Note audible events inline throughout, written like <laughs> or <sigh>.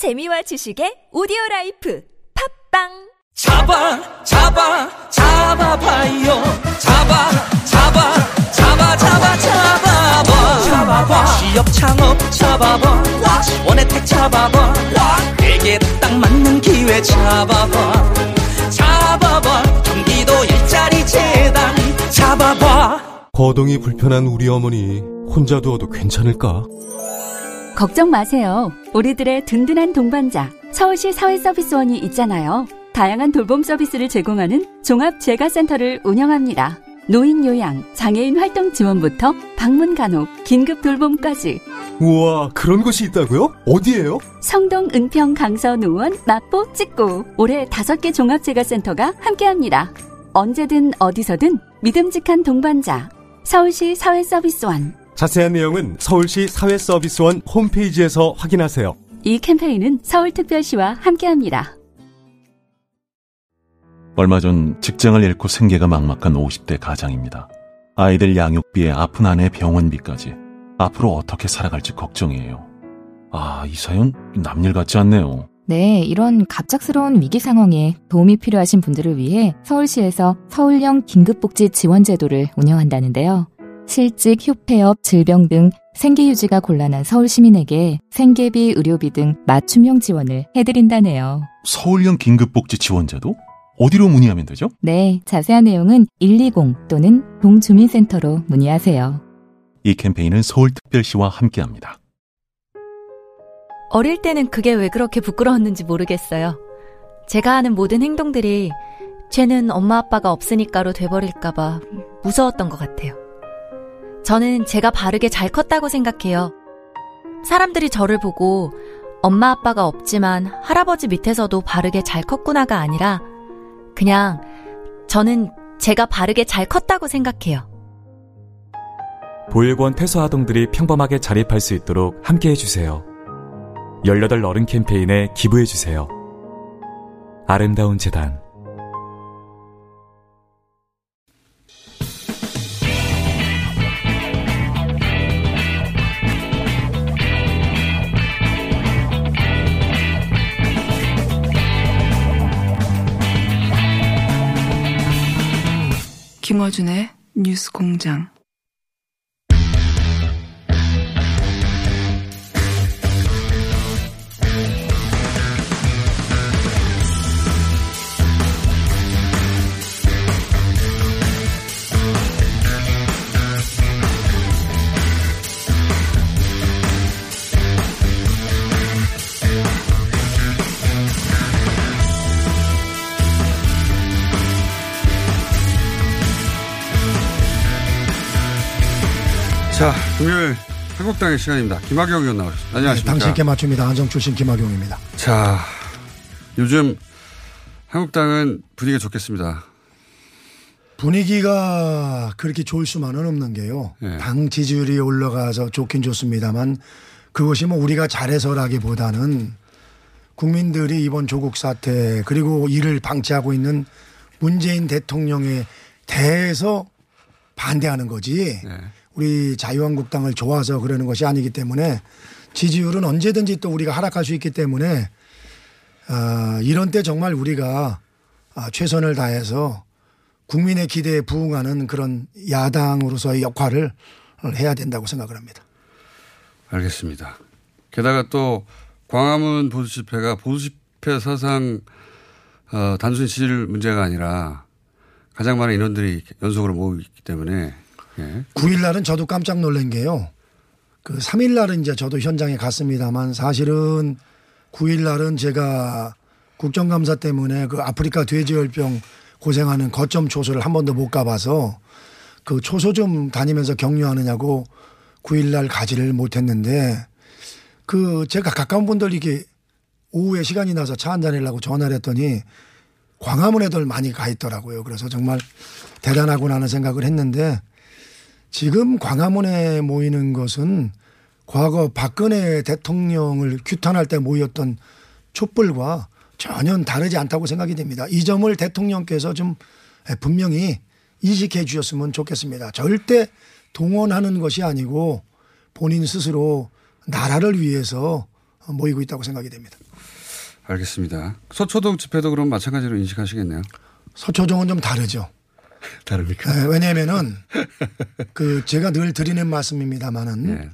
재미와 지식의 오디오 라이프 팟빵! 잡아 잡아 잡아봐요. 잡아 잡아 잡아 잡아 잡아봐. 잡아봐. 취업 창업 잡아봐. 원혜택 잡아봐. 내게 딱 맞는 기회 잡아봐. 잡아봐. 경기도 일자리 재단. 잡아봐. 거동이 불편한 우리 어머니 혼자 두어도 괜찮을까? 걱정 마세요. 우리들의 든든한 동반자 서울시 사회서비스원이 있잖아요. 다양한 돌봄 서비스를 제공하는 종합재가센터를 운영합니다. 노인 요양, 장애인 활동 지원부터 방문 간호, 긴급 돌봄까지 우와 그런 곳이 있다고요? 어디예요? 성동, 은평, 강서, 노원, 마포, 찍고 올해 다섯 개 종합재가센터가 함께합니다. 언제든 어디서든 믿음직한 동반자 서울시 사회서비스원 자세한 내용은 서울시 사회서비스원 홈페이지에서 확인하세요. 이 캠페인은 서울특별시와 함께합니다. 얼마 전 직장을 잃고 생계가 막막한 50대 가장입니다. 아이들 양육비에 아픈 아내 병원비까지 앞으로 어떻게 살아갈지 걱정이에요. 아, 이 사연 남일 같지 않네요. 네, 이런 갑작스러운 위기 상황에 도움이 필요하신 분들을 위해 서울시에서 서울형 긴급복지 지원제도를 운영한다는데요. 실직, 휴폐업, 질병 등 생계 유지가 곤란한 서울 시민에게 생계비, 의료비 등 맞춤형 지원을 해드린다네요. 서울형 긴급복지 지원제도? 어디로 문의하면 되죠? 네, 자세한 내용은 120 또는 동주민센터로 문의하세요. 이 캠페인은 서울특별시와 함께합니다. 어릴 때는 그게 왜 그렇게 부끄러웠는지 모르겠어요. 제가 하는 모든 행동들이 쟤는 엄마 아빠가 없으니까로 돼버릴까봐 무서웠던 것 같아요. 저는 제가 바르게 잘 컸다고 생각해요. 사람들이 저를 보고 엄마 아빠가 없지만 할아버지 밑에서도 바르게 잘 컸구나가 아니라 그냥 저는 제가 바르게 잘 컸다고 생각해요. 보육원 퇴소 아동들이 평범하게 자립할 수 있도록 함께 해주세요. 18 어른 캠페인에 기부해주세요. 아름다운 재단 김어준의 뉴스 공장. 자, 금요일 한국당의 시간입니다. 김학용 의원 나오셨습니다. 안녕하십니까. 네, 당신께 맞춥니다. 안정 출신 김학용입니다. 자, 요즘 한국당은 분위기가 좋겠습니다. 분위기가 그렇게 좋을 수만은 없는 게요. 네. 당 지지율이 올라가서 좋긴 좋습니다만 그것이 뭐 우리가 잘해서라기보다는 국민들이 이번 조국 사태 그리고 이를 방치하고 있는 문재인 대통령에 대해서 반대하는 거지. 네. 우리 자유한국당을 좋아서 그러는 것이 아니기 때문에 지지율은 언제든지 또 우리가 하락할 수 있기 때문에 아, 이런 때 정말 우리가 아, 최선을 다해서 국민의 기대에 부응하는 그런 야당으로서의 역할을 해야 된다고 생각을 합니다. 알겠습니다. 게다가 또 광화문 보수 집회가 보수 집회 사상 어, 단순히 지지율 문제가 아니라 가장 많은 인원들이 연속으로 모이기 때문에 예. 9일 날은 저도 깜짝 놀란 게요. 그 3일 날은 이제 저도 현장에 갔습니다만 사실은 9일 날은 제가 국정감사 때문에 그 아프리카 돼지열병 고생하는 거점 초소를 한 번도 못 가봐서 그 초소 좀 다니면서 격려하느냐고 9일 날 가지를 못했는데 그 제가 가까운 분들 이게 오후에 시간이 나서 차 한잔하려고 전화를 했더니 광화문에들 많이 가 있더라고요. 그래서 정말 대단하구나 하는 생각을 했는데 지금 광화문에 모이는 것은 과거 박근혜 대통령을 규탄할 때 모였던 촛불과 전혀 다르지 않다고 생각이 됩니다. 이 점을 대통령께서 좀 분명히 인식해 주셨으면 좋겠습니다. 절대 동원하는 것이 아니고 본인 스스로 나라를 위해서 모이고 있다고 생각이 됩니다. 알겠습니다. 서초동 집회도 그럼 마찬가지로 인식하시겠네요. 서초동은 좀 다르죠. <laughs> 다릅니까? 네, 왜냐하면은 그 제가 늘 드리는 말씀입니다만은 네.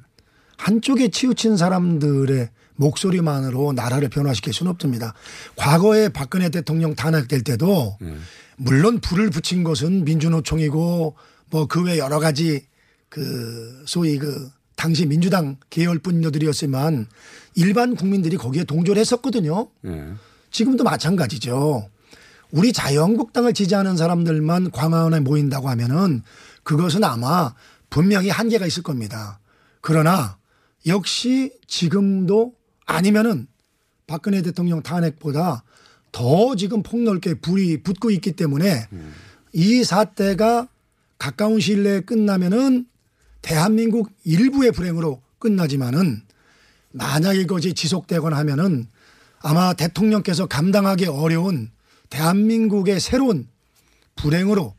한쪽에 치우친 사람들의 목소리만으로 나라를 변화시킬 수는 없습니다. 과거에 박근혜 대통령 탄핵될 때도 네. 물론 불을 붙인 것은 민주노총이고 뭐 그 외 여러 가지 그 소위 그 당시 민주당 계열 분녀들이었지만 일반 국민들이 거기에 동조를 했었거든요. 예. 지금도 마찬가지죠. 우리 자유한국당을 지지하는 사람들만 광화문에 모인다고 하면은 그것은 아마 분명히 한계가 있을 겁니다. 그러나 역시 지금도 아니면은 박근혜 대통령 탄핵보다 더 지금 폭넓게 불이 붙고 있기 때문에 이 사태가 가까운 시일 내에 끝나면은 대한민국 일부의 불행으로 끝나지만은 만약 이것이 지속되거나 하면은 아마 대통령께서 감당하기 어려운 대한민국의 새로운 불행으로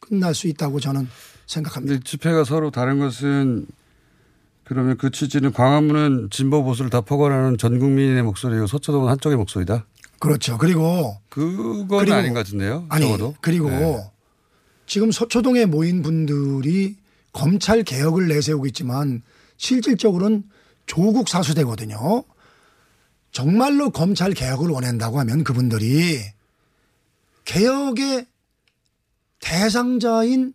끝날 수 있다고 저는 생각합니다. 근데 집회가 서로 다른 것은 그러면 그 취지는 광화문은 진보 보수를 다 포괄하는 전 국민의 목소리고 서초동은 한쪽의 목소리다. 그렇죠. 그리고 그건 그리고- 아닌 것 같은데요. 아니 적어도. 그리고 네. 지금 서초동에 모인 분들이 검찰 개혁을 내세우고 있지만 실질적으로는 조국 사수되거든요. 정말로 검찰 개혁을 원한다고 하면 그분들이 개혁의 대상자인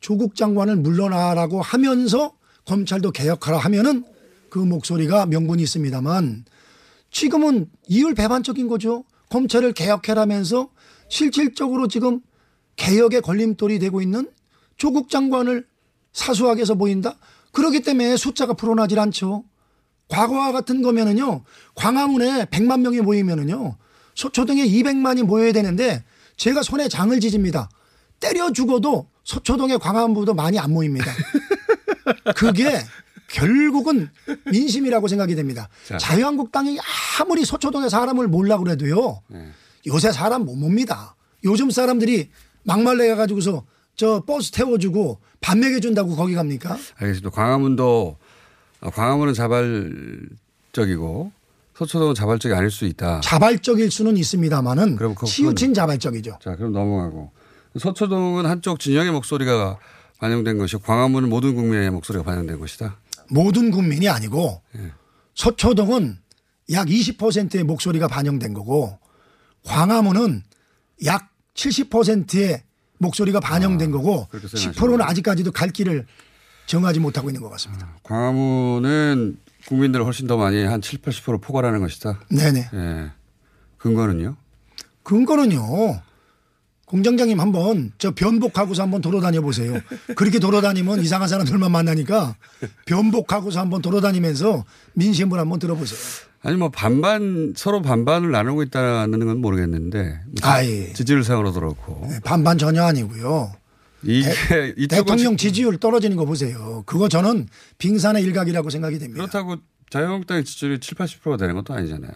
조국 장관을 물러나라고 하면서 검찰도 개혁하라 하면은 그 목소리가 명분이 있습니다만 지금은 이율 배반적인 거죠. 검찰을 개혁해라면서 실질적으로 지금 개혁의 걸림돌이 되고 있는 조국 장관을 사수하게 해서 보인다. 그렇기 때문에 숫자가 불어나질 않죠. 과거와 같은 거면은요, 광화문에 100만 명이 모이면은요, 서초동에 200만이 모여야 되는데 제가 손에 장을 지집니다. 때려 죽어도 서초동의 광화문보다 많이 안 모입니다. <laughs> 그게 결국은 민심이라고 생각이 됩니다. 자. 자유한국당이 아무리 서초동에 사람을 몰라 그래도요, 요새 사람 못 봅니다. 요즘 사람들이 막말내 가지고서 저 버스 태워주고 밥 먹여준다고 거기 갑니까? 알겠습니다. 광화문도 어, 광화문은 자발적이고 서초동은 자발적이 아닐 수 있다. 자발적일 수는 있습니다만은 그럼 치우친 자발적이죠. 자, 그럼 넘어가고 서초동은 한쪽 진영의 목소리가 반영된 것이고 광화문은 모든 국민의 목소리가 반영된 것이다. 모든 국민이 아니고 예. 서초동은 약 20%의 목소리가 반영된 거고 광화문은 약 70%의 목소리가 반영된 거고 아, 그렇게 10%는 아직까지도 갈 길을 정하지 못하고 있는 것 같습니다. 광화문은 국민들 훨씬 더 많이 한 7, 80% 포괄하는 것이다. 네네. 예. 근거는요? 근거는요. 공장장님 한번 저 변복하고서 한번 돌아다녀 보세요. 그렇게 돌아다니면 이상한 사람들만 만나니까 변복하고서 한번 돌아다니면서 민심을 한번 들어보세요. 아니 뭐 반반 서로 반반을 나누고 있다는 건 모르겠는데 뭐 지- 아이. 지지율상으로도 그렇고 반반 전혀 아니고요. 이게 <laughs> 대통령 지- 지지율 떨어지는 거 보세요. 그거 저는 빙산의 일각이라고 생각이 됩니다. 그렇다고 자유한국당의 지지율이 7, 80%가 되는 것도 아니잖아요.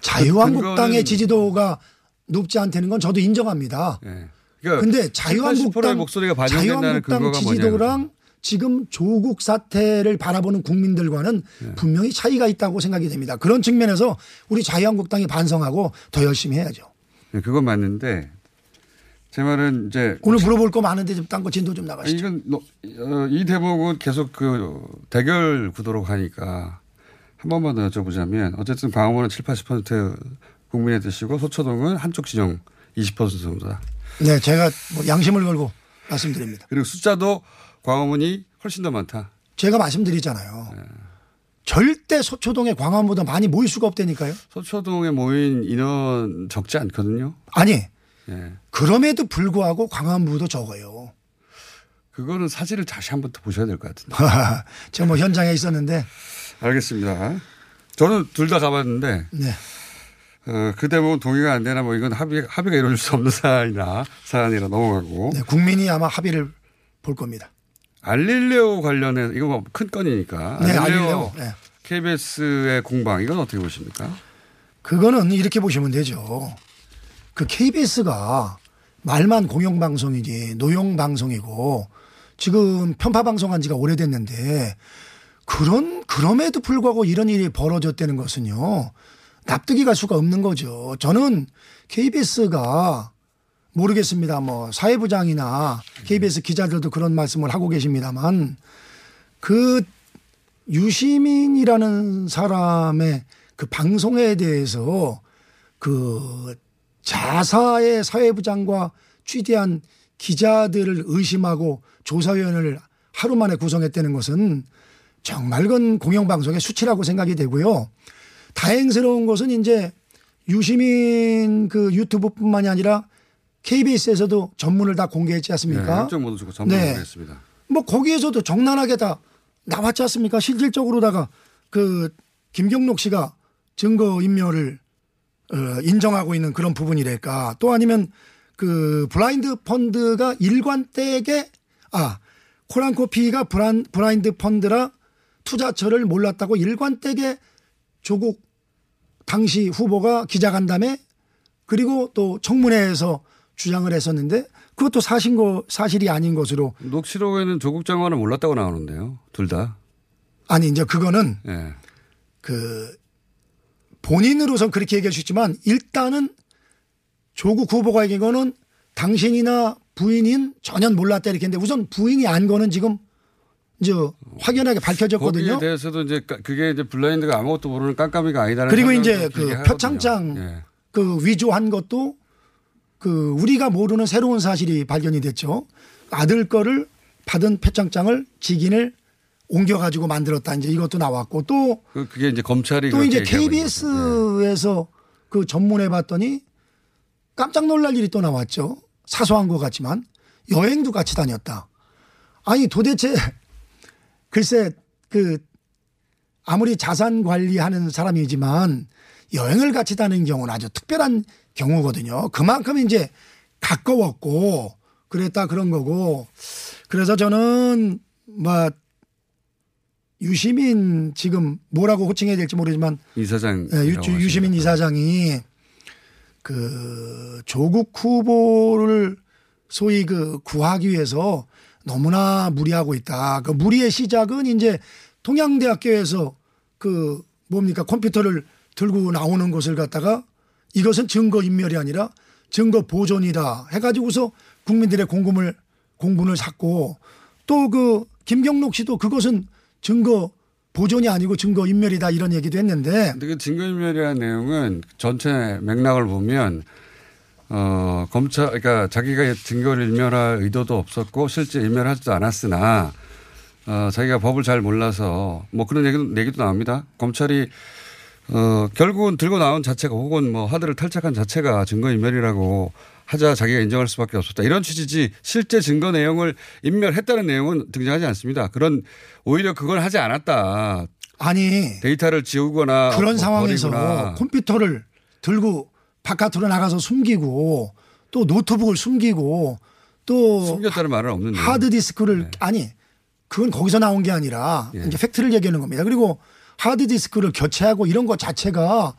자유한국당의 지지도가 높지 않다는 건 저도 인정합니다. 예. 그러니까 근데 7, 80%의 자유한국당 목소리가 자유한국당 지지도랑 지금 조국 사태를 바라보는 국민들과는 예. 분명히 차이가 있다고 생각이 됩니다. 그런 측면에서 우리 자유한국당이 반성하고 더 열심히 해야죠. 네, 그건 맞는데 제 말은 이제 오늘 물어볼 거 많은데 좀 딴 거 진도 좀 나가시죠. 이건 너- 어, 이 대목은 계속 그 대결 구도로 가니까 한 번만 더 여쭤보자면 어쨌든 광화문은 7, 80% 국민의 뜻이고 서초동은 한쪽 진영 20% 정도다. 네, 제가 뭐 양심을 걸고 말씀드립니다. 그리고 숫자도 광화문이 훨씬 더 많다. 제가 말씀드리잖아요. 네. 절대 서초동에 광화문보다 많이 모일 수가 없다니까요. 서초동에 모인 인원 적지 않거든요. 아니 예. 그럼에도 불구하고 광화문보다 적어요. 그거는 사진을 다시 한 번 더 보셔야 될 것 같은데. <laughs> 제가 뭐 현장에 있었는데 알겠습니다. 저는 둘 다 가봤는데 네. 어, 그 대목은 동의가 안 되나 뭐 이건 합의, 합의가 이루어질 수 없는 <laughs> 사안이나 사안이라 넘어가고 네, 국민이 아마 합의를 볼 겁니다. 알릴레오 관련해서 이거 뭐 큰 건이니까 네, 알릴레오 알릴레오. 네. KBS의 공방 이건 어떻게 보십니까? 그거는 이렇게 보시면 되죠. 그 KBS가 말만 공영방송이지 노영방송이고 지금 편파방송한 지가 오래됐는데 그런 그럼에도 불구하고 이런 일이 벌어졌다는 것은요 납득이 갈 수가 없는 거죠. 저는 KBS가 모르겠습니다. 뭐 사회부장이나 KBS 기자들도 그런 말씀을 하고 계십니다만 그 유시민이라는 사람의 그 방송에 대해서 그 자사의 사회부 장과 취재한 기자들을 의심하고 조사위원회를 하루 만에 구성했다는 것은 정말 그건 공영방송의 수치라고 생각이 되고요. 다행스러운 것은 이제 유시민 그 유튜브뿐만이 아니라 KBS에서도 전문을 다 공개했지 않습니까? 네, 모두 주고 전문을 네. 공개했습니다. 뭐 거기에서도 정난하게 다 나왔지 않습니까? 실질적으로다가 그 김경록 씨가 증거 인멸을 어, 인정하고 있는 그런 부분이랄까. 또 아니면 그 블라인드 펀드가 일관되게 아 코란코피가 브란, 블라인드 펀드라 투자처를 몰랐다고 일관되게 조국 당시 후보가 기자간담회 그리고 또 청문회에서 주장을 했었는데 그것도 사신 거 사실이 아닌 것으로 녹취록에는 조국 장관은 몰랐다고 나오는데요. 둘 다. 아니 이제 그거는 예. 그 본인으로선 그렇게 얘기할 수 있지만 일단은 조국 후보가 얘기한 거는 당신이나 부인인 전혀 몰랐다 이렇게 했는데 우선 부인이 안 거는 지금 이제 확연하게 밝혀졌거든요. 거기에 대해서도 이제 까- 그게 이제 블라인드가 아무것도 모르는 깜깜이가 아니다는 그리고 이제 그. 표창장 예. 그 위조한 것도 그 우리가 모르는 새로운 사실이 발견이 됐죠. 아들 거를 받은 표창장을 직인을 옮겨가지고 만들었다. 이제 이것도 나왔고 또 그- 그게 이제 검찰이 또 이제. KBS에서 그 전문해 봤더니 깜짝 놀랄 일이 또 나왔죠. 사소한 것 같지만 여행도 같이 다녔다. 아니 도대체 <laughs> 글쎄 그 아무리 자산 관리하는 사람이지만 여행을 같이 다니는 경우는 아주 특별한 경우거든요. 그만큼 이제 가까웠고 그랬다 그런 거고 그래서 저는 뭐 유시민 지금 뭐라고 호칭해야 될지 모르지만 이사장 예, 유, 유시민 이사장이 그 조국 후보를 소위 그 구하기 위해서 너무나 무리하고 있다. 그 무리의 시작은 이제 동양대학교에서 그 뭡니까 컴퓨터를 들고 나오는 것을 갖다가 이것은 증거 인멸이 아니라 증거 보존이다 해가지고서 국민들의 공금을 공분을 샀고 또 그 김경록 씨도 그것은 증거 보존이 아니고 증거 인멸이다 이런 얘기도 했는데 근데 그 증거 인멸이라는 내용은 전체 맥락을 보면 어 검찰 그러니까 자기가 증거를 인멸할 의도도 없었고 실제 인멸하지도 않았으나 어 자기가 법을 잘 몰라서 뭐 그런 얘기도 얘기도 나옵니다. 검찰이 어 결국은 들고 나온 자체가 혹은 뭐 하드를 탈착한 자체가 증거 인멸이라고 하자 자기가 인정할 수밖에 없었다. 이런 취지지 실제 증거 내용을 인멸했다는 내용은 등장하지 않습니다. 그런 오히려 그걸 하지 않았다. 아니 데이터를 지우거나 그런 뭐 상황에서 버리거나. 컴퓨터를 들고 바깥으로 나가서 숨기고 또 노트북을 숨기고 또 숨겼다는 말은 없는데 하드 디스크를 네. 아니 그건 거기서 나온 게 아니라 예. 이제 팩트를 얘기하는 겁니다. 그리고 하드 디스크를 교체하고 이런 것 자체가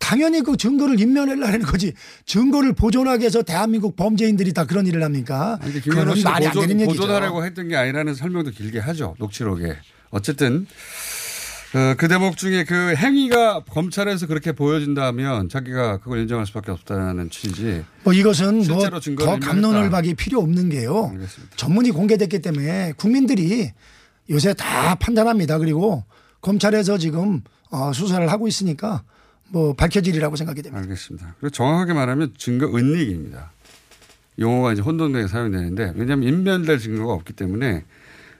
당연히 그 증거를 인멸하려는 거지 증거를 보존하기 위해서 대한민국 범죄인들이 다 그런 일을 합니까? 아니, 그건 말이 안 되는 보존, 얘기죠. 보존하려고 했던 게 아니라는 설명도 길게 하죠. 녹취록에. 어쨌든 어, 그 대목 중에 그 행위가 검찰에서 그렇게 보여진다면 자기가 그걸 인정할 수밖에 없다는 취지지. 뭐 이것은 뭐 실제로 증거를 더 감론을 인멸했다. 박이 필요 없는 게요. 알겠습니다. 전문이 공개됐기 때문에 국민들이 요새 다 판단합니다. 그리고 검찰에서 지금 어, 수사를 하고 있으니까 뭐 밝혀지리라고 생각이 됩니다. 알겠습니다. 그리고 정확하게 말하면 증거 은닉입니다. 용어가 이제 혼돈되게 사용되는데 왜냐하면 인멸될 증거가 없기 때문에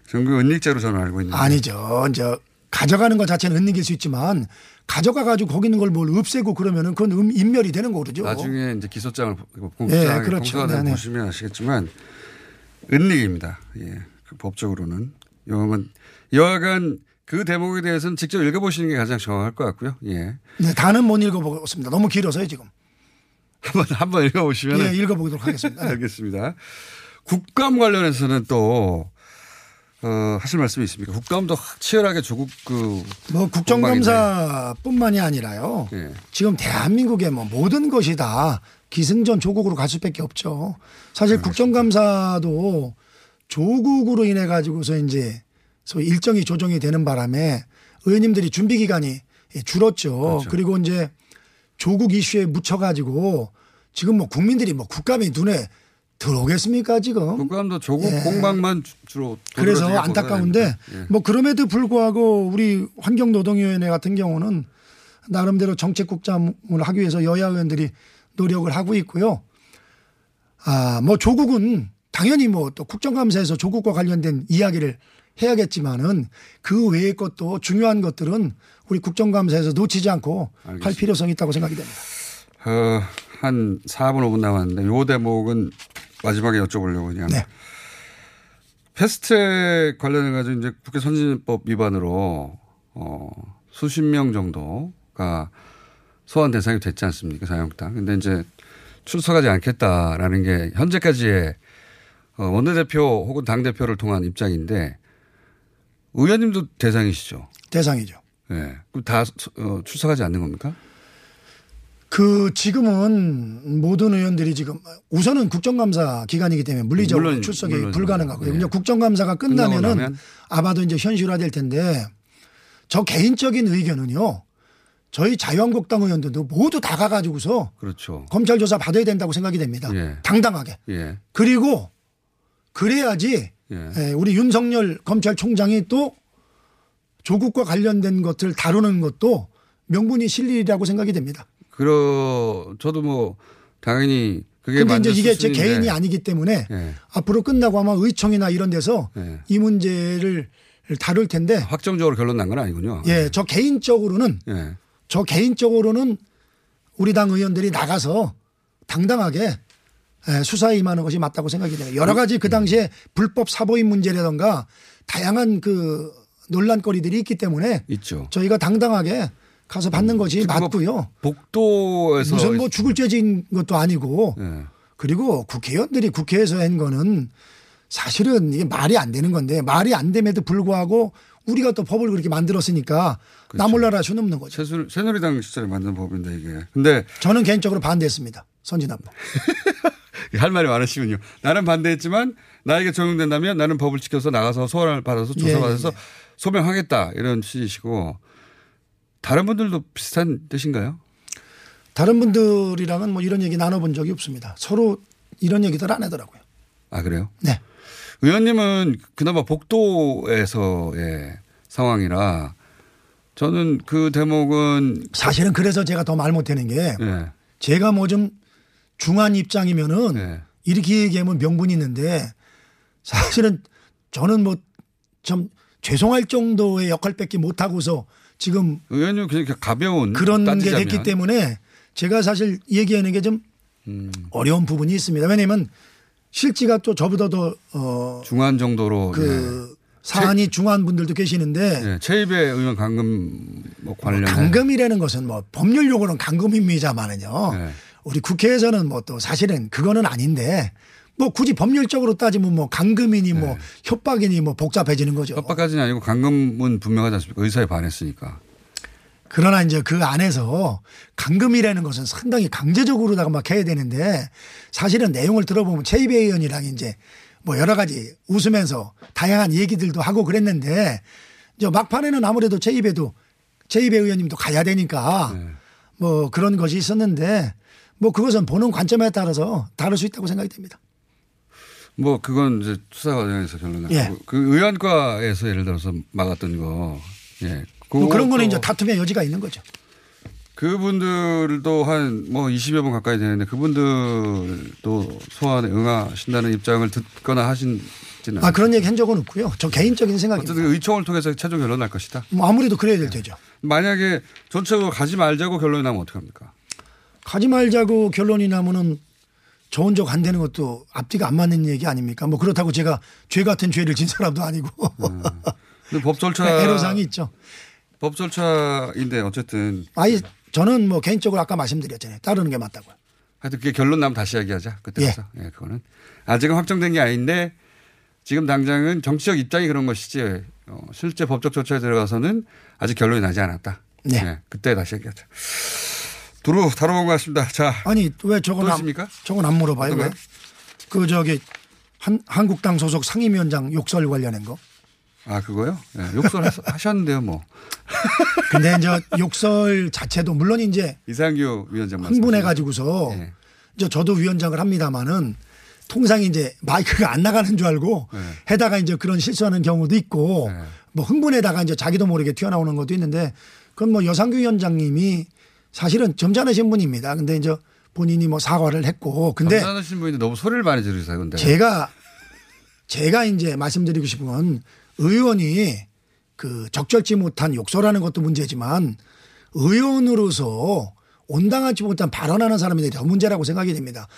증거 은닉죄로 저는 알고 있는데 아니죠. 이제 가져가는 것 자체는 은닉일 수 있지만 가져가 가지고 거기 있는 걸 뭘 없애고 그러면은 그건 음- 인멸이 되는 거죠. 나중에 이제 기소장을 예, 공소장을 그렇죠. 공소장을 네네. 보시면 아시겠지만 은닉입니다. 예, 그 법적으로는 여하간 여하간 그 대목에 대해서는 직접 읽어보시는 게 가장 정확할 것 같고요. 예, 네, 다는 못 읽어보겠습니다. 너무 길어서요 지금. 한번 한번 읽어보시면 예, 읽어보도록 하겠습니다. 네. 알겠습니다. 국감 관련해서는 또 어, 하실 말씀이 있습니까? 국감도 치열하게 조국 그 뭐 국정감사뿐만이 아니라요. 예. 지금 대한민국의 뭐 모든 것이 다 기승전 조국으로 갈 수밖에 없죠. 사실 국정감사도 조국으로 인해 가지고서 이제 소위 일정이 조정이 되는 바람에 의원님들이 준비 기간이 줄었죠. 그렇죠. 그리고 이제 조국 이슈에 묻혀가지고 지금 뭐 국민들이 뭐 국감이 눈에 들어오겠습니까 지금? 국감도 조국 예. 공방만 주- 주로 그래서 안타까운데. 예. 뭐 그럼에도 불구하고 우리 환경노동위원회 같은 경우는 나름대로 정책국장을 하기 위해서 여야 의원들이 노력을 하고 있고요. 아, 뭐 조국은 당연히 뭐 또 국정감사에서 조국과 관련된 이야기를 해야겠지만은 그 외의 것도 중요한 것들은 우리 국정감사에서 놓치지 않고 할 알겠습니다. 필요성이 있다고 생각이 됩니다. 어, 한 4분 5분 남았는데 요 대목은 마지막에 여쭤보려고 그냥. 네. 패스트트랙 관련해 가지고 이제 국회 선진법 위반으로 어, 수십 명 정도가 소환 대상이 됐지 않습니까 자유한국당. 근데 이제 출석하지 않겠다라는 게 현재까지의 어, 원내대표 혹은 당대표를 통한 입장인데 의원님도 대상이시죠. 대상이죠. 예. 그럼 다 어, 출석하지 않는 겁니까? 그 지금은 모든 의원들이 지금 우선은 국정감사 기간이기 때문에 물리적으로 물론, 출석이 물론, 불가능하고요. 예. 이제 국정감사가 끝나면은 나면? 아마도 이제 현실화될 텐데 저 개인적인 의견은요. 저희 자유한국당 의원들도 모두 다 가가지고서 그렇죠. 검찰 조사 받아야 된다고 생각이 됩니다. 예. 당당하게. 예. 그리고 그래야지 예. 예, 우리 윤석열 검찰총장이 또 조국과 관련된 것을 다루는 것도 명분이 실리라고 생각이 됩니다. 그러 저도 뭐 당연히 그게 근데 이제 이게 제 수순인데. 개인이 아니기 때문에 예. 앞으로 끝나고 아마 의총이나 이런 데서 예. 이 문제를 다룰 텐데 확정적으로 결론 난 건 아니군요. 예, 저 개인적으로는 예. 저 개인적으로는 우리 당 의원들이 나가서 당당하게 예, 수사에 임하는 것이 맞다고 생각이 돼요. 여러 가지 그 당시에 불법 사보임 문제라던가 다양한 그 논란거리들이 있기 때문에 있죠. 저희가 당당하게 가서 받는 것이 뭐 맞고요. 복도에서 무슨 뭐 죽을 죄진 것도 아니고 예. 그리고 국회의원들이 국회에서 한 거는 사실은 이게 말이 안 되는 건데 말이 안 됨에도 불구하고 우리가 또 법을 그렇게 만들었으니까 그렇죠. 나몰라라 할 수는 없는 거죠. 새누, 새누리당 시절에 만든 법인데 이게. 근데 저는 개인적으로 반대했습니다. 선진화법. <laughs> 할 말이 많으시군요. 나는 반대했지만 나에게 적용된다면 나는 법을 지켜서 나가서 소환을 받아서 예, 조사받아서 예. 소명하겠다 이런 취지시고 다른 분들도 비슷한 뜻인가요? 다른 분들이랑은 뭐 이런 얘기 나눠본 적이 없습니다. 서로 이런 얘기들 안 하더라고요. 아 그래요? 네. 의원님은 그나마 복도에서의 상황이라 저는 그 대목은 사실은 그래서 제가 더 말 못하는 게 예. 제가 뭐 좀 중한 입장이면은 예. 이렇게 얘기하면 명분이 있는데 사실은 저는 뭐좀 죄송할 정도의 역할밖에 못 하고서 지금 의원님 그냥 가벼운 그런 게 따지자면. 됐기 때문에 제가 사실 얘기하는 게좀 음, 어려운 부분이 있습니다. 왜냐하면 실지가 또 저보다 더 어, 중한 정도로 그 사안이 중한 분들도 계시는데 예. 최입의 의원 강금 뭐 관련 강금이라는 것은 뭐 법률 용어는 강금입니다만은요. 네. 우리 국회에서는 뭐 또 사실은 그거는 아닌데 뭐 굳이 법률적으로 따지면 뭐 강금이니 뭐 협박이니 뭐 복잡해지는 거죠. 네. 협박까지는 아니고 강금은 분명하지 않습니까? 의사에 반했으니까. 그러나 이제 그 안에서 강금이라는 것은 상당히 강제적으로다가 막 해야 되는데 사실은 내용을 들어보면 최이배 의원이랑 이제 뭐 여러 가지 웃으면서 다양한 얘기들도 하고 그랬는데 이제 막판에는 아무래도 최이배도 최이배 의원님도 가야 되니까 네. 뭐 그런 것이 있었는데 뭐 그것은 보는 관점에 따라서 다를 수 있다고 생각이 됩니다. 뭐 그건 이제 수사 과정에서 결론 나고 예. 그 의원과에서 예를 들어서 막았던 거. 예. 뭐 그런 거는 이제 다툼의 여지가 있는 거죠. 그분들도 한 뭐 20여 분 가까이 되는데 그분들도 소환에 응하신다는 입장을 듣거나 하신지는 아 그런 얘기 한 적은 없고요. 저 개인적인 생각입니다. 어쨌든 의총을 통해서 최종 결론 날 것이다. 뭐 아무래도 그래야 될 테죠. 만약에 전체적으로 가지 말자고 결론이 나면 어떡합니까? 가지 말자고 결론이 나면은 저 혼자 간다는 것도 앞뒤가 안 맞는 얘기 아닙니까? 뭐 그렇다고 제가 죄 같은 죄를 진 사람도 아니고 근데 법 절차 <laughs> 애로사항이 있죠. 법 절차인데 어쨌든 아예 저는 뭐 개인적으로 아까 말씀드렸잖아요. 따르는 게 맞다고요. 하여튼 그게 결론 나면 다시 이야기하자. 그때 가서. 예. 그거는 아직은 확정된 게 아닌데 지금 당장은 정치적 입장이 그런 것이지 어, 실제 법적 절차에 들어가서는 아직 결론이 나지 않았다. 네. 예, 그때 다시 얘기하자. 두루 다뤄본 것 같습니다. 자, 아니 왜 저건 또 안, 있습니까? 저건 안 물어봐요? 왜? 그 저기 한, 한국당 소속 상임위원장 욕설 관련한 거. 아 그거요? 네, 욕설 <laughs> 하셨는데요, 뭐. 근데 이제 욕설 자체도 물론 이제 이상규 위원장 흥분해 가지고서 네. 이제 저도 위원장을 합니다마는 통상 이제 마이크가 안 나가는 줄 알고 네. 해다가 이제 그런 실수하는 경우도 있고 네. 뭐 흥분에다가 이제 자기도 모르게 튀어나오는 것도 있는데 그건 뭐 여상규 위원장님이 사실은 점잖으신 분입니다. 근데 이제 본인이 뭐 사과를 했고 근데 점잖으신 분인데 너무 소리를 많이 지르세요. 근데 제가 제가 이제 말씀드리고 싶은 건 의원이 그 적절치 못한 욕설하는 것도 문제지만 의원으로서 온당하지 못한 발언하는 사람이 더 문제라고 생각이 됩니다.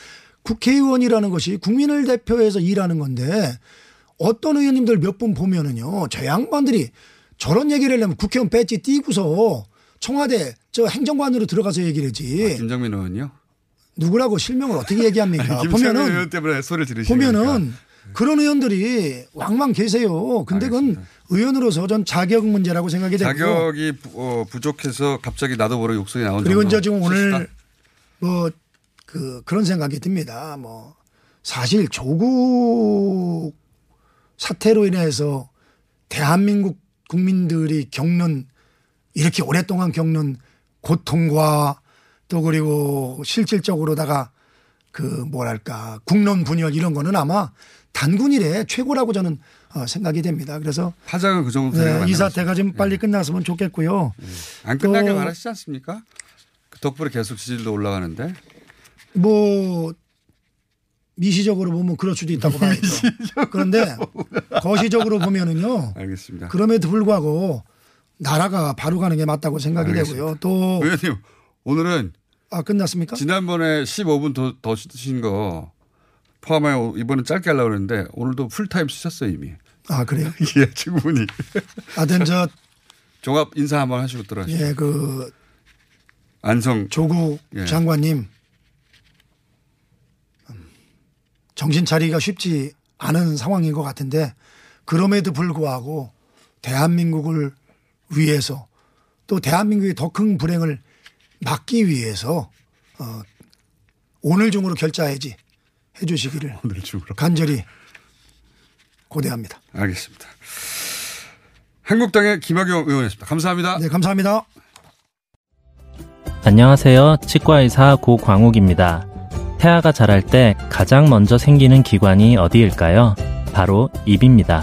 국회의원이라는 것이 국민을 대표해서 일하는 건데 어떤 의원님들 몇 분 보면은요 저 양반들이 저런 얘기를 하려면 국회의원 배지 띄고서 청와대 저 행정관으로 들어가서 얘기를 하지. 아, 김정민 의원요? 누구라고 실명을 어떻게 얘기합니까? 보면은 의원 때문에 소리 지르시니까. 보면은 그런 의원들이 왕왕 계세요. 근데 그건 의원으로서 전 자격 문제라고 생각이 되고 자격이 어, 부족해서 갑자기 나도 모르게 욕설이 나온 그리고 이제 지금 오늘 뭐 그 그런 생각이 듭니다. 뭐 사실 조국 사태로 인해서 대한민국 국민들이 겪는 이렇게 오랫동안 겪는 고통과 또 그리고 실질적으로다가 그 뭐랄까 국론 분열 이런 거는 아마 단군 일에 최고라고 저는 어, 생각이 됩니다. 그래서 파장은 그 정도 네, 이 사태가 좀 빨리 네. 끝났으면 좋겠고요. 네. 안 끝나길 바라시지 않습니까? 그 덕분에 계속 지지율도 올라가는데. 뭐 미시적으로 보면 그럴 수도 있다고 봐야죠. 그런데 거시적으로 보면은요. 알겠습니다. 그럼에도 불구하고 나라가 바로 가는 게 맞다고 생각이 알겠습니다. 되고요. 또 의원님 오늘은 아 끝났습니까? 지난번에 15분 더, 더 쓰신 거 포함하여 이번엔 짧게 하려고 그랬는데 오늘도 풀타임 쓰셨어요 이미. 아 그래요? <laughs> 예, 충분히. 하여튼 저 <laughs> 종합 인사 한번 하시고 들어가시죠. 예, 그 안성 조국 예. 장관님 정신 차리기가 쉽지 않은 상황인 것 같은데 그럼에도 불구하고 대한민국을 위해서 또 대한민국의 더 큰 불행을 막기 위해서 어, 오늘 중으로 결자해지 해 주시기를 오늘 중으로 간절히 고대합니다. 알겠습니다. 한국당의 김학용 의원이었습니다. 감사합니다. 네, 감사합니다. 안녕하세요. 치과의사 고광욱입니다. 태아가 자랄 때 가장 먼저 생기는 기관이 어디일까요? 바로 입입니다.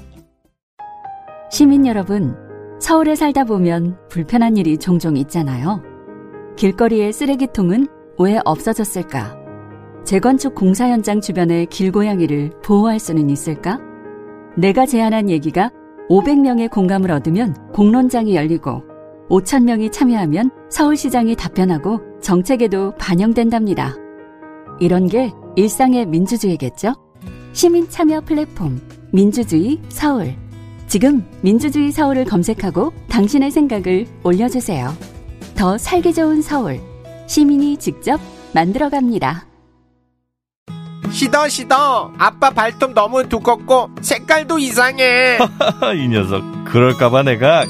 시민 여러분, 서울에 살다 보면 불편한 일이 종종 있잖아요. 길거리의 쓰레기통은 왜 없어졌을까? 재건축 공사 현장 주변의 길고양이를 보호할 수는 있을까? 내가 제안한 얘기가 500명의 공감을 얻으면 공론장이 열리고 5천명이 참여하면 서울시장이 답변하고 정책에도 반영된답니다. 이런 게 일상의 민주주의겠죠? 시민 참여 플랫폼 민주주의 서울 지금 민주주의 서울을 검색하고 당신의 생각을 올려주세요. 더 살기 좋은 서울. 시민이 직접 만들어갑니다. 시더 시더 아빠 발톱 너무 두껍고 색깔도 이상해 <laughs> 이 녀석 그럴까봐 내가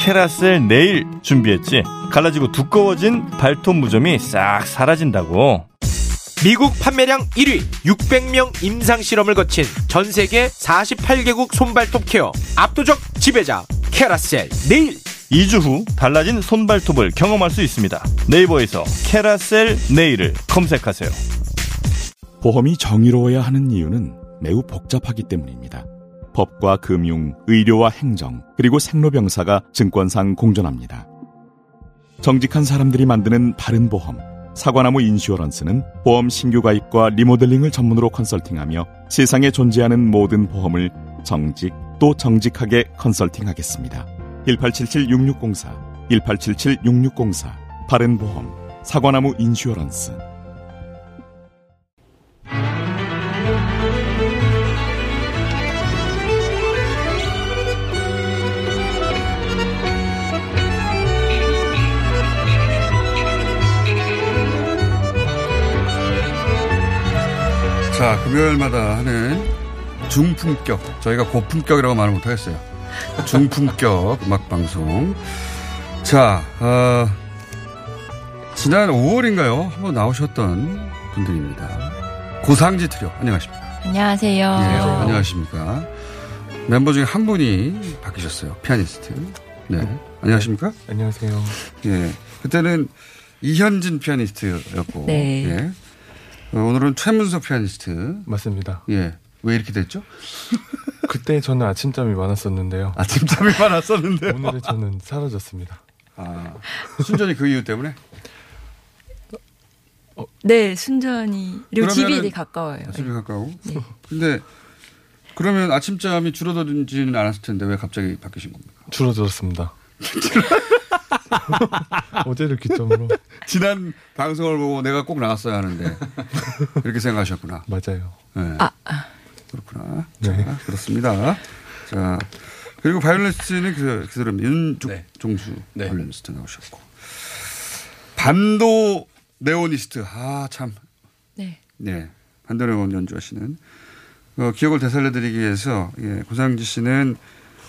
캐라셀 네일 준비했지 갈라지고 두꺼워진 발톱 무좀이 싹 사라진다고 미국 판매량 1위 600명 임상 실험을 거친 전 세계 48개국 손발톱 케어 압도적 지배자 캐라셀 네일 2주 후 달라진 손발톱을 경험할 수 있습니다. 네이버에서 캐라셀 네일을 검색하세요. 보험이 정의로워야 하는 이유는 매우 복잡하기 때문입니다. 법과 금융, 의료와 행정, 그리고 생로병사가 증권상 공존합니다. 정직한 사람들이 만드는 바른 보험 사과나무 인슈어런스는 보험 신규 가입과 리모델링을 전문으로 컨설팅하며 세상에 존재하는 모든 보험을 정직 또 정직하게 컨설팅하겠습니다. 1877-6604, 1877-6604, 바른 보험, 사과나무 인슈어런스. 자, 금요일마다 하는 중품격. 저희가 고품격이라고 말을 못하겠어요. 중품격 음악방송. 자, 어, 지난 5월인가요? 한번 나오셨던 분들입니다. 고상지 트리오. 안녕하십니까. 안녕하세요. 예, 안녕하십니까. 멤버 중에 한 분이 바뀌셨어요. 피아니스트. 네. 안녕하십니까? 안녕하세요. 예. 그때는 이현진 피아니스트였고. 네. 예. 어, 오늘은 최문석 피아니스트. 맞습니다. 예. 왜 이렇게 됐죠? <laughs> 그때 저는 아침잠이 많았었는데요. 아침잠이 많았었는데요. 오늘은 저는 사라졌습니다. 아, 순전히 그 이유 때문에? 네, 순전히. 그리고 집이 되게 가까워요. 아, 집이 가까워? 네. 근데 그러면 아침잠이 줄어들지는 않았을 텐데 왜 갑자기 바뀌신 겁니까? 줄어들었습니다. <laughs> <laughs> 어제를 기점으로. 지난 방송을 보고 내가 꼭 나갔어야 하는데 그렇게 생각하셨구나. 맞아요. 네. 아, 그렇구나. 네. 자, 그렇습니다. 자, 그리고 바이올리니스트는 그, 그 사람 윤종수 네. 바이올리니스트 나오셨고. 반도네오니스트. 아, 참. 네. 네. 반도네온 연주하시는. 어, 기억을 되살려드리기 위해서, 예, 고상지 씨는,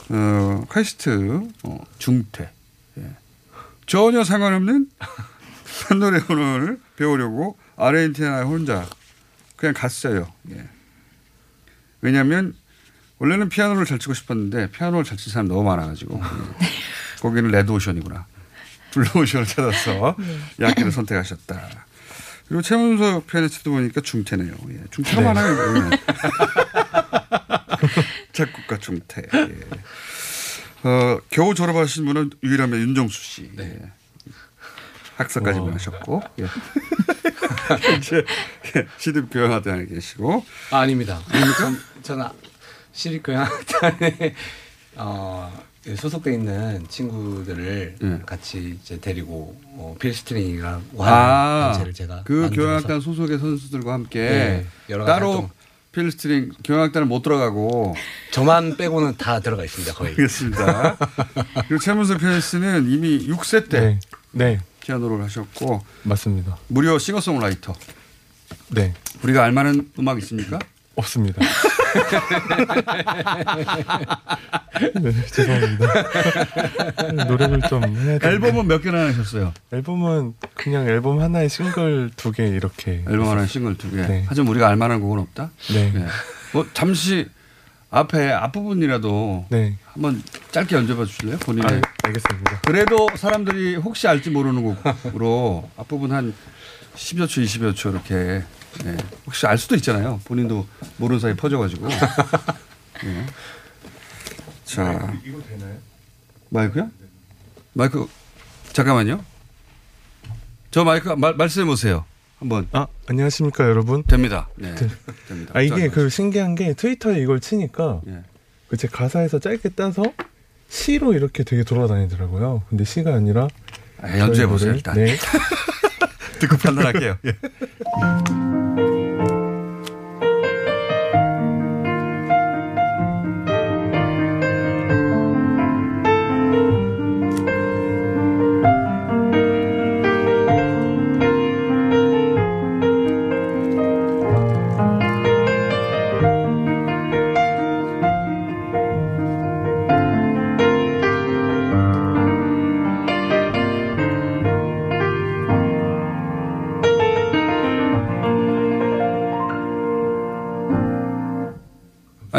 어, 카이스트, 어, 중퇴. 예. 전혀 상관없는 반도네온을 배우려고 아르헨티나에 혼자 그냥 갔어요. 예. 왜냐하면 원래는 피아노를 잘 치고 싶었는데 피아노를 잘 치는 사람 너무 많아가지고 예. <laughs> 거기는 레드오션이구나. 블루오션을 찾아서 이 악기를 선택하셨다. 그리고 최문석 피아니스트도 보니까 중퇴네요. 예. 중퇴가 네. 많아요. 이거는. <laughs> 작곡과 중퇴. 예. 어, 겨우 졸업하신 분은 유일하면 윤종수 씨. 예. 학사까지만 하셨고. 예. <laughs> 이제 시립 교향악단에 계시고. 아, 아닙니다. 아닙니까? 전- 저는 시립 교향악단에 어, 소속돼 있는 친구들을 예. 같이 이제 데리고 어, 필스트링이라고 하는 아, 단체를 제가 그 교향악단 소속의 선수들과 함께 네, 여러 가지 따로 활동. 필스트링 교향악단을 못 들어가고 저만 빼고는 다 들어가 있습니다. 거의. 알겠습니다. 그리고 최문석 피아니스트는 이미 6세 때 네. 피아노를 하셨고 맞습니다. 무려 싱어송라이터. 네. 우리가 알만한 음악 있습니까? 없습니다. <laughs> 네, 죄송합니다. 노력을 좀 해야 돼. 앨범은 몇 개나 하셨어요? 앨범은 그냥 앨범 하나에 싱글 두 개 이렇게. 앨범 하나에 싱글 두 개. 네. 하지만 우리가 알만한 곡은 없다? 네. 뭐 잠시 앞에 앞부분이라도 네. 한번 짧게 연주해 주실래요? 본인의. 아, 알겠습니다. 그래도 사람들이 혹시 알지 모르는 곡으로 앞부분 한 10여 초, 20여 초 이렇게 예. 혹시 알 수도 있잖아요. 본인도 모르는 사이 퍼져가지고. 예. <laughs> 자, 이거 되나요? 마이크요? 마이크 잠깐만요. 저 마이크 말, 말씀해 보세요. 한번. 아 안녕하십니까 여러분. 됩니다. 네. 네. 됩니다. 아 이게 자, 그 신기한 게 트위터에 이걸 치니까 예. 그제 가사에서 짧게 따서 시로 이렇게 되게 돌아다니더라고요. 근데 시가 아니라 아, 연주해 보세요, 일단. 네. <laughs> 듣고 판단할게요. 예.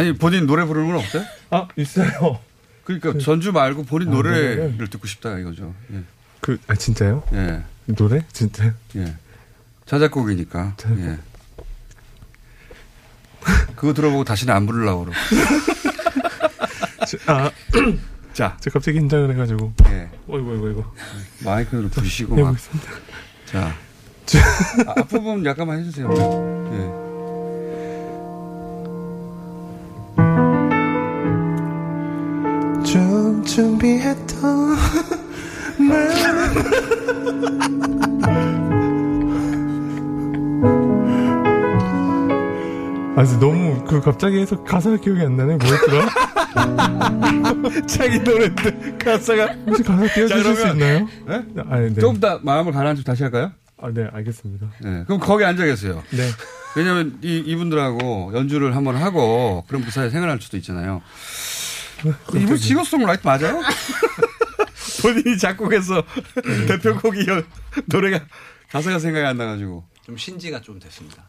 아니 본인 노래 부르는 건 없어요? <laughs> 아 있어요. 그러니까 전주 말고 본인 아, 노래를 노래를? 듣고 싶다 이거죠. 예. 그 아 진짜요? 예. 노래 진짜? 예. 자작곡이니까. 예. 그거 들어보고 다시는 안 부르려고 그러고. <laughs> 아 <clears throat> 자, 제가 갑자기 긴장을 해가지고. 예. 어이구 어이구 어이구. 마이크를 부시고 막. 자. 아, 앞부분 약간만 해주세요. 예. 준비했던 <laughs> 아 근데 너무 그 갑자기 해서 가사가 기억이 안 나네. 뭐였더라? <laughs> 자기 노래인데 가사가 혹시 가사 띄워주실 수 있나요? 네? 아 네. 조금 더 마음을 가라앉히고 다시 할까요? 아, 네, 알겠습니다. 네, 그럼 거기 앉아 계세요. 네. 왜냐면 이, 이분들하고 연주를 한번 하고 그럼 그 사이에 생활할 수도 있잖아요. 이분 싱어송라이트 맞아요? <laughs> 본인이 작곡해서 대표곡이 연- 노래가 가사가 생각이 안 나가지고. 좀 신지가 좀 됐습니다.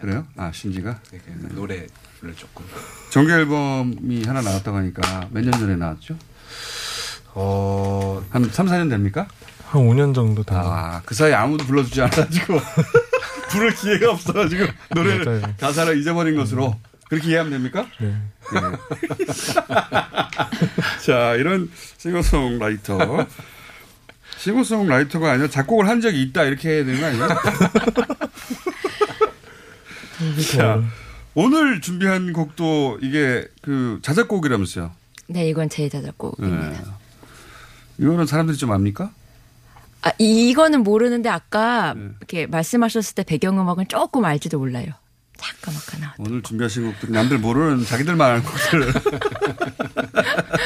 그래요? 아, 신지가? 네, 노래를 조금. 정규 앨범이 하나 나왔다고 하니까 몇 년 전에 나왔죠? 어, 한 3, 4년 됩니까? 한 5년 정도 다. 아, 그 사이에 아무도 불러주지 않아가지고. <laughs> 부를 기회가 없어가지고 노래를 맞아요. 가사를 잊어버린 것으로 그렇게 이해하면 됩니까? 네. <laughs> 자, 이런 싱어송라이터. 싱어송라이터가 아니라 작곡을 한 적이 있다 이렇게 해야 되는 거 아니에요? <laughs> 자, 오늘 준비한 곡도 이게 그 자작곡이라면서요. 네, 이건 제 자작곡입니다. 네. 이거는 사람들이 좀 압니까? 아, 이- 이거는 모르는데 아까 네. 이렇게 말씀하셨을 때 배경음악은 조금 알지도 몰라요. 잠깐 막하나. 오늘 준비하신 곡들이 남들 모르는 자기들만 아는 곡들. <laughs>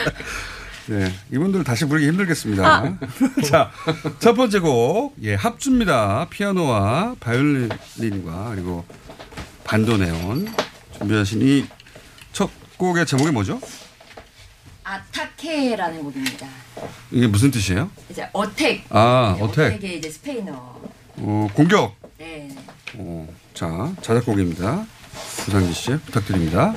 네, 이분들 다시 부르기 힘들겠습니다. <laughs> 자, 첫 번째 곡, 예, 합주입니다. 피아노와 바이올린과 그리고 반도 네온 준비하신 이 첫 곡의 제목이 뭐죠? 아타케라는 곡입니다. 이게 무슨 뜻이에요? 이제 어택. 아, 네, 어택. 어택의 이제 스페인어. 어, 공격. 네. 어, 자, 자작곡입니다. 부상기 씨 부탁드립니다.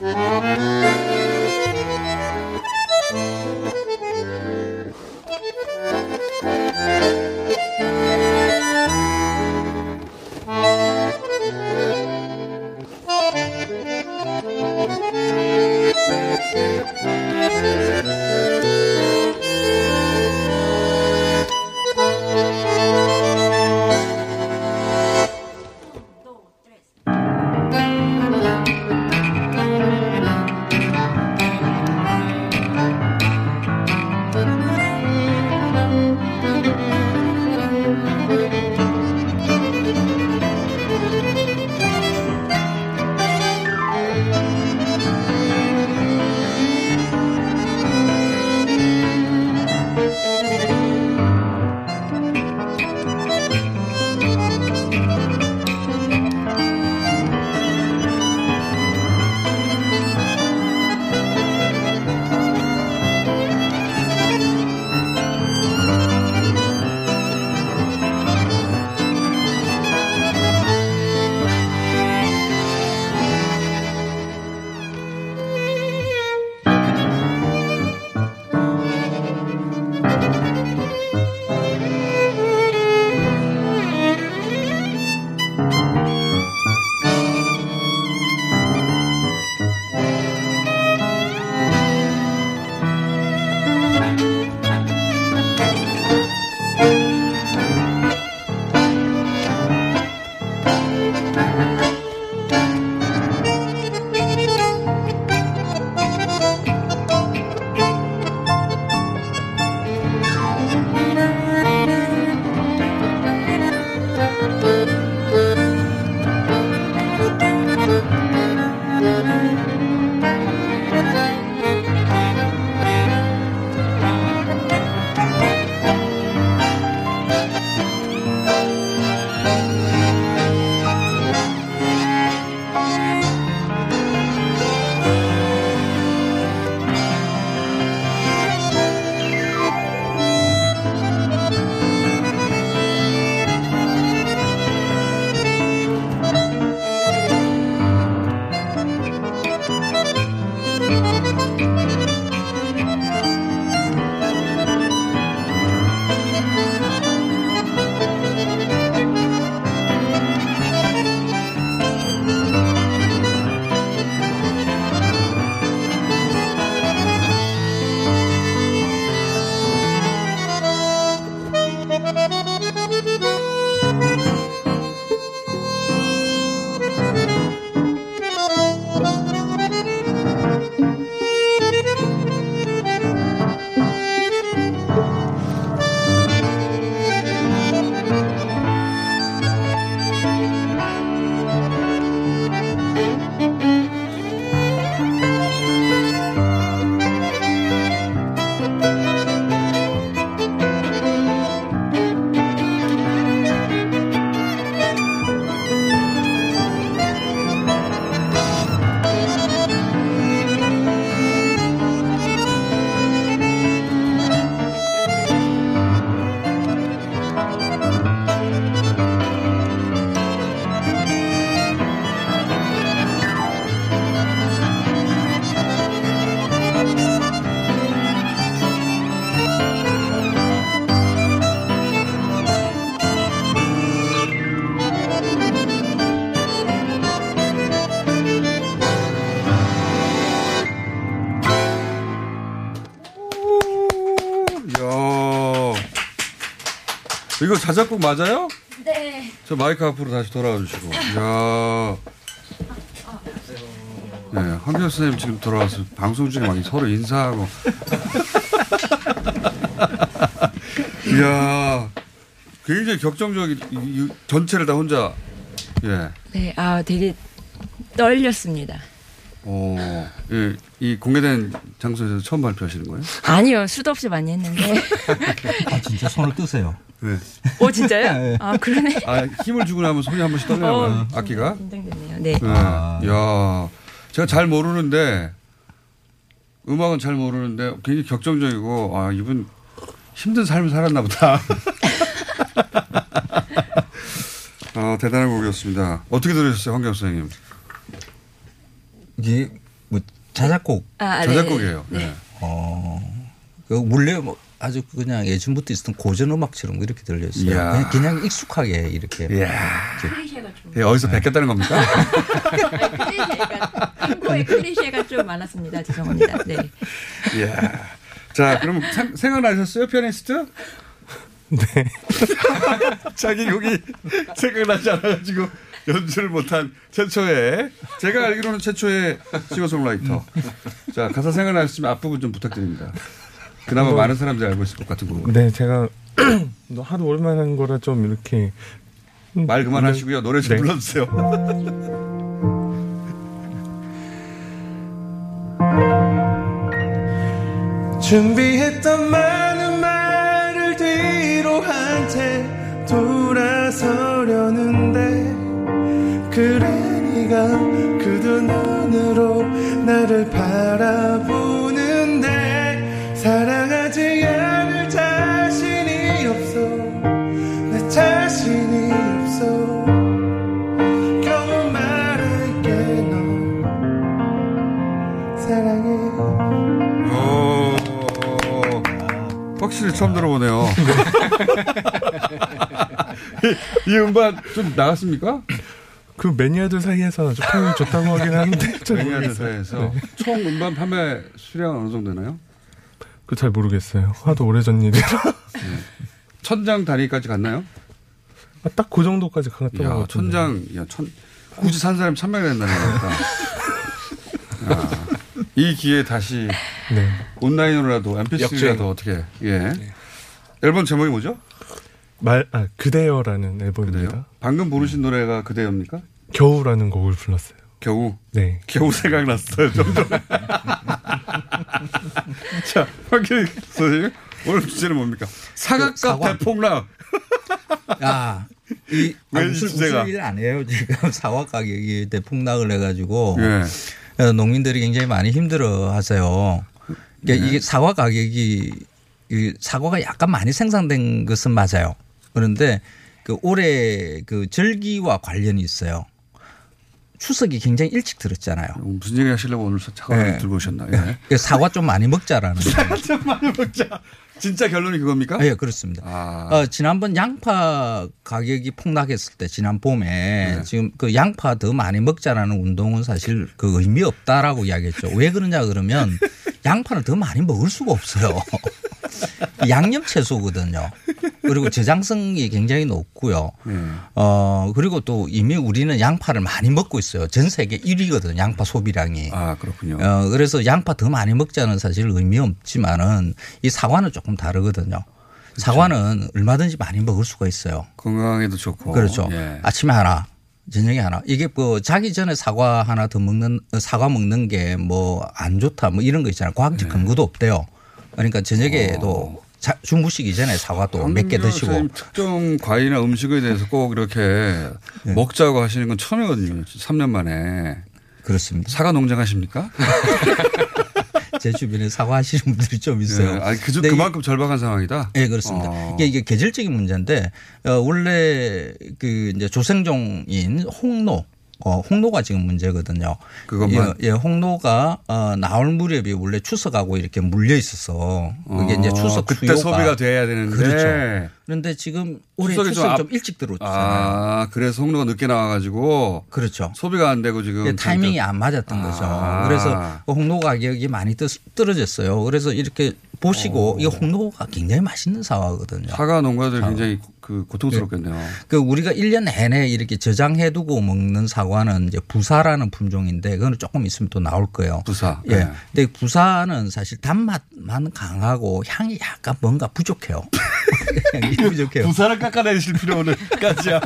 <laughs> 이거 자작곡 맞아요? 네. 저 마이크 앞으로 다시 돌아와 주시고. 이야. 네, 황교안 선생님 지금 돌아와서 방송 중에 막 서로 인사하고. <laughs> 이야. 굉장히 격정적인, 이- 이 전체를 다 혼자, 예. 네, 아 되게 떨렸습니다. 어, 예, 이 공개된 장소에서 처음 발표하시는 거예요? 아니요, 수도 없이 많이 했는데. <laughs> 아, 진짜 손을 뜨세요. 네. 오 진짜요? <laughs> 아 그러네. 아, 힘을 주고 나면 손이 한 번씩 떨려요. 어, 악기가. 긴장되네요. 네. 야, 제가 잘 모르는데 음악은 잘 모르는데 굉장히 격정적이고 아 이분 힘든 삶을 살았나 보다. <laughs> 아 대단한 곡이었습니다. 어떻게 들으셨어요, 황경 선생님? 이게 뭐 자작곡. 아, 네. 자작곡이에요. 네. 네. 어, 그 원래 뭐 아주 그냥 예전부터 있었던 고전 음악처럼 이렇게 들렸어요. 그냥, 그냥 익숙하게 이렇게. 이렇게. 예, 어디서 뵙겠다는 겁니까? <laughs> 한국의 클리셰가 좀 많았습니다. 죄송합니다. 네. 이야. 자, 그럼 생- 생각나셨어요, 피아니스트? <laughs> 네. <laughs> 자기 곡이 생각나지 않아가지고 연주를 못한 최초의 제가 알기로는 최초의 싱어송라이터. 자 가사 생각나셨으면 앞부분 좀 부탁드립니다. 그나마 뭐- 많은 사람들이 알고 있을 것 같은 곡. 네, 제가 <clears throat> 너 하도 오랜만에 한 거라 좀 이렇게 말 그만하시고요. 노래 좀 네. 불러주세요. <laughs> 준비했던 많은 말을 뒤로 한 채 돌아서려는데 그래 네가 그두 눈으로 나를 바라보는데 사랑하지 않을 자신이 없어 내 자신이 없어 겨우 말할게 너 사랑해 오, 확실히 처음 들어보네요. <laughs> 이, 이 음반 좀 나갔습니까? 그 매니아들 사이에서 아주 평이 좋다고 하긴 하는데 <laughs> 잘 매니아들. 사이에서 네. 총 음반 판매 수량 어느 정도 되나요? 그 잘 모르겠어요. 하도 오래전 일이라. 천장 단위까지 갔나요? 아, 딱 그 정도까지 갔던 것 야, 같은데. 천장, 야, 천, 굳이 산 사람이 천명이 된다는 거니까. 야, <laughs> 이 기회에 다시 네. 온라인으로라도 역주행. mp3라도 어떻게, 예. 앨범 제목이 뭐죠? 말, 아, 그대여라는 앨범입니다. 방금 부르신 노래가 그대입니까? 겨우라는 곡을 불렀어요. 겨우? 네. 겨우 생각났어요, 좀 전에. <laughs> <laughs> 자, 황길 선생님, 오늘 주제는 뭡니까? 사각과 사과. 대폭락. 야, 이, 아, 왜 무슨, 주제가? 무슨 일 안 해요. 지금 <laughs> 사과 가격이 대폭락을 해가지고. 예. 어, 농민들이 굉장히 많이 힘들어 하세요. 그러니까 네. 이게 사과 가격이 이 사과가 약간 많이 생산된 것은 맞아요. 그런데 그 올해 그 절기와 관련이 있어요. 추석이 굉장히 일찍 들었잖아요. 무슨 얘기 하시려고 오늘 사과를 네. 들고 오셨나? 예. 그 사과 좀 많이 먹자라는. <laughs> 사과 좀 많이 먹자. 진짜 결론이 그겁니까? 예, 그렇습니다. 아. 어, 지난번 양파 가격이 폭락했을 때 지난 봄에 네. 지금 그 양파 더 많이 먹자라는 운동은 사실 그 의미 없다라고 이야기했죠. 왜 그러냐 그러면 <laughs> 양파는 더 많이 먹을 수가 없어요. <laughs> 양념 채소거든요. 그리고 저장성이 굉장히 높고요. 네. 어, 그리고 또 이미 우리는 양파를 많이 먹고 있어요. 전 세계 1위거든요. 양파 소비량이. 아, 그렇군요. 어, 그래서 양파 더 많이 먹자는 사실 의미 없지만은 이 사과는 조금 다르거든요. 사과는 얼마든지 많이 먹을 수가 있어요. 건강에도 좋고. 그렇죠. 예. 아침에 하나, 저녁에 하나. 이게 뭐 자기 전에 사과 하나 더 먹는 사과 먹는 게 뭐 안 좋다 뭐 이런 거 있잖아요. 네. 과학적 근거도 없대요. 그러니까 저녁에도 어. 자, 주무시기 전에 사과 또몇개 드시고. 특정 과일이나 음식에 대해서 꼭 이렇게 네. 먹자고 하시는 건 처음이거든요. 3년 만에. 그렇습니다. 사과 농장 하십니까? <laughs> 제 주변에 사과하시는 분들이 좀 있어요. 예. 아니, 그, 근데 그만큼 절박한 상황이다? 네, 그렇습니다. 어. 이게, 이게 계절적인 문제인데, 어, 원래 그 이제 조생종인 홍로, 어, 홍로가 지금 문제거든요. 그것만? 예, 예, 홍로가 어, 나올 무렵이 원래 추석하고 이렇게 물려 있었어. 그게 어, 이제 추석 그때 수요가 소비가 돼야 되는데. 그렇죠. 그런데 지금 올해 추석이 추석이 좀 좀, 앞- 일찍 들어오잖아요. 아, 그래서 홍로가 늦게 나와가지고. 그렇죠. 소비가 안 되고 지금. 이게 타이밍이 안 맞았던 거죠. 아. 그래서 그 홍로 가격이 많이 뜨- 떨어졌어요. 그래서 이렇게 보시고 이 홍로가 굉장히 맛있는 사과거든요. 사과 농가들 굉장히 그 고통스럽겠네요. 그 우리가 1년 내내 이렇게 저장해 두고 먹는 사과는 이제 부사라는 품종인데 그거는 조금 있으면 또 나올 거예요. 부사. 예. 네. 근데 부사는 사실 단맛만 강하고 향이 약간 뭔가 부족해요. <laughs> 향이 부족해요. 부사를 깎아내실 필요는 까지야.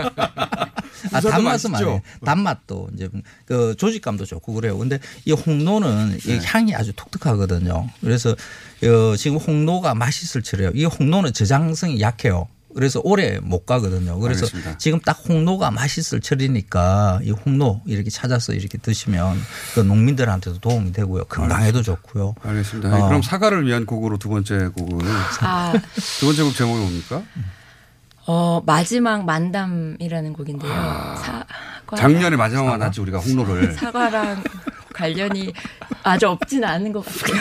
아, 단맛은? 많아요. 단맛도 이제 그 조직감도 좋고 그래요. 근데 이 홍로는 이 네. 향이 아주 독특하거든요. 그래서 어, 지금 홍로가 맛있을 철이에요. 이 홍로는 저장성이 약해요. 그래서 오래 못 가거든요. 그래서 알겠습니다. 지금 딱 홍로가 맛있을 철이니까 이 홍로 이렇게 찾아서 이렇게 드시면 그 농민들한테도 도움이 되고요. 건강에도 좋고요. 알겠습니다. 어. 그럼 사과를 위한 곡으로 두 번째 곡은 아. 두 번째 곡 제목이 뭡니까? 어, 마지막 만담이라는 곡인데요. 사과. 아. 작년에 마지막 만났지 우리가 홍로를. 사과랑 관련이 아주 없지는 않은 것 같고요.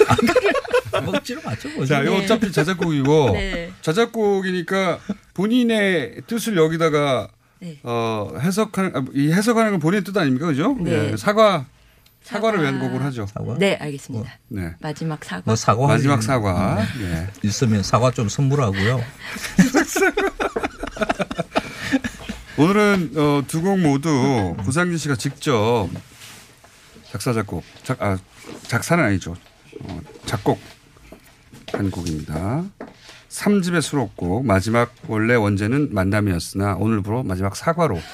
<laughs> 먹지로 맞죠. 자, 이거 어차피 자작곡이고 <laughs> 네. 자작곡이니까 본인의 뜻을 여기다가 네. 어, 해석하는 아, 이 해석하는 건 본인의 뜻 아닙니까, 그죠? 네. 예, 사과 사과를 사과. 위한 곡을 하죠. 네, 알겠습니다. 네. 마지막 사과. 뭐 사과 마지막 사과. 예. 있으면 사과 좀 선물하고요. <laughs> 오늘은 어, 두 곡 모두 구상진 씨가 직접 작사 작곡 작, 아, 작사는 아니죠. 어, 작곡 한 곡입니다. 3집의 수록곡 마지막 원래 원제는 만담이었으나 오늘부로 마지막 사과로 <laughs>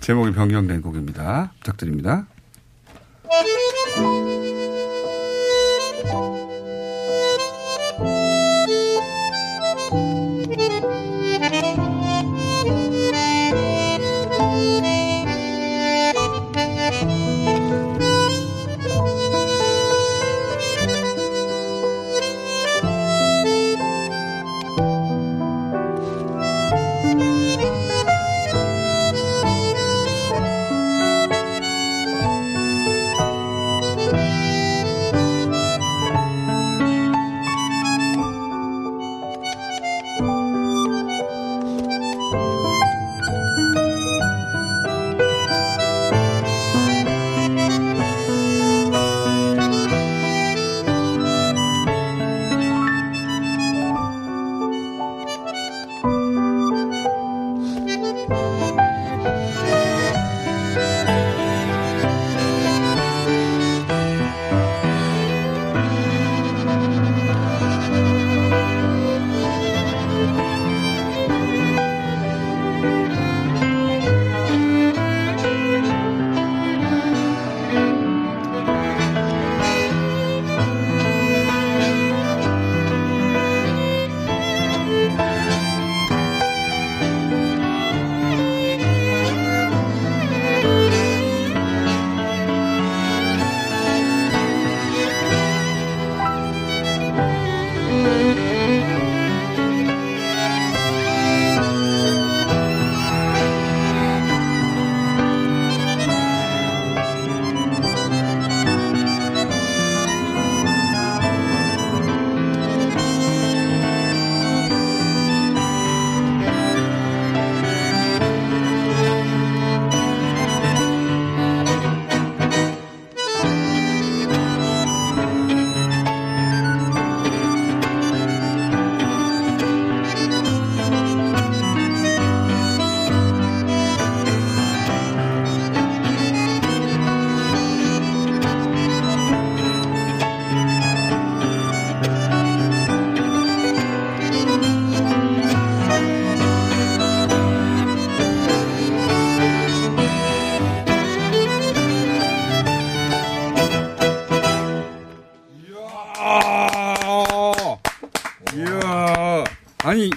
제목이 변경된 곡입니다. 부탁드립니다.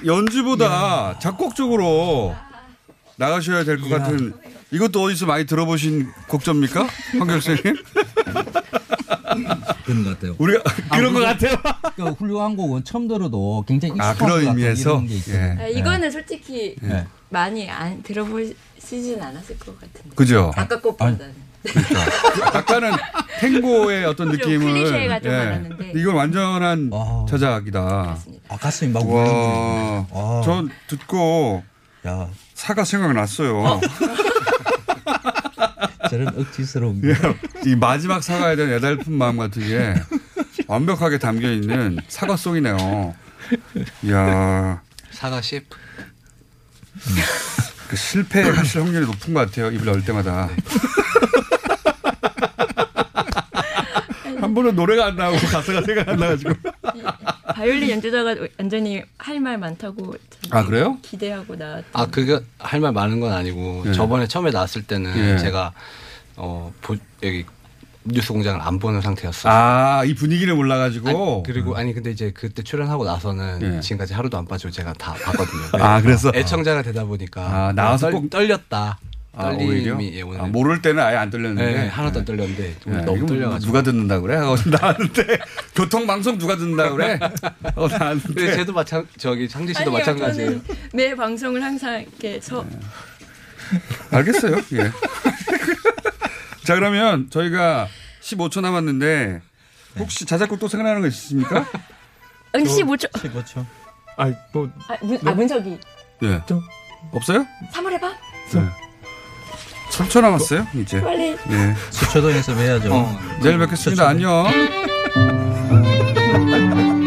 연주보다 작곡적으로 나가셔야 될 것 같은 이것도 어디서 많이 들어보신 곡조입니까? 황교안 선생님? <laughs> 그런 것 같아요. 우리가 그런 것 같아요. 그 훌륭한 곡은 처음 들어도 굉장히 아, 익숙한 그런 것 같은 의미에서? 이런 게 있거든요. 아, 이거는 솔직히 네. 많이 안 들어보시진 않았을 것 같은데. 그죠? 아까 것보다는. 아까는 탱고의 어떤 좀 느낌을 많았는데. 이건 완전한 자작이다. 아, 가슴이 막 와, 울렁거리네. 전 듣고 사과 생각났어요. <laughs> 저런 억지스러운 예, 이 마지막 사과에 대한 애달픈 마음 같은 게 완벽하게 담겨 있는 사과송이네요. 이야. 사과 셰프. 그 실패하실 확률이 높은 것 같아요. 입을 열 때마다. 한 번은 노래가 안 나오고 가사가 생각 안 나가지고. <laughs> 바이올린 연주자가 완전히 할 말 많다고 아, 그래요? 기대하고 나아 그게 할 말 많은 건 아니고 예. 저번에 처음에 나왔을 때는 예. 제가 어 보, 여기 뉴스 공장을 안 보는 상태였어요. 아, 이 분위기를 몰라가지고. 아니, 그리고 아니 근데 이제 그때 출연하고 나서는 예. 지금까지 하루도 안 빠지고 제가 다 봤거든요. 아, 그래서? 애청자가 되다 보니까 아, 나와서 떨, 꼭- 떨렸다. 아, 오히려? 떨림이 예, 오늘 아, 모를 때는 아예 안 떨렸는데. 네, 하나도 안 떨렸는데 예, 너무 떨려가지고 누가 듣는다 그래? 하고 나왔는데 <laughs> 교통 방송 누가 듣는다 그래? 하고 나왔는데. 근데 쟤도 마찬 저기 상지 씨도 아니요, 마찬가지예요. 저는 매 방송을 항상 이렇게 서 알겠어요. 예. <laughs> 자, 그러면 저희가 15초 남았는데 혹시 자작곡 또 생각나는 거 있으십니까? 아니 15초 15초. 아이 뭐 아, 문, 아 문석이 예. 없어요? 3월에 봐 네. 3초 남았어요, 이제. 빨리. 예. 수초동에서 해야죠. 내일 뵙겠습니다. 안녕. <laughs>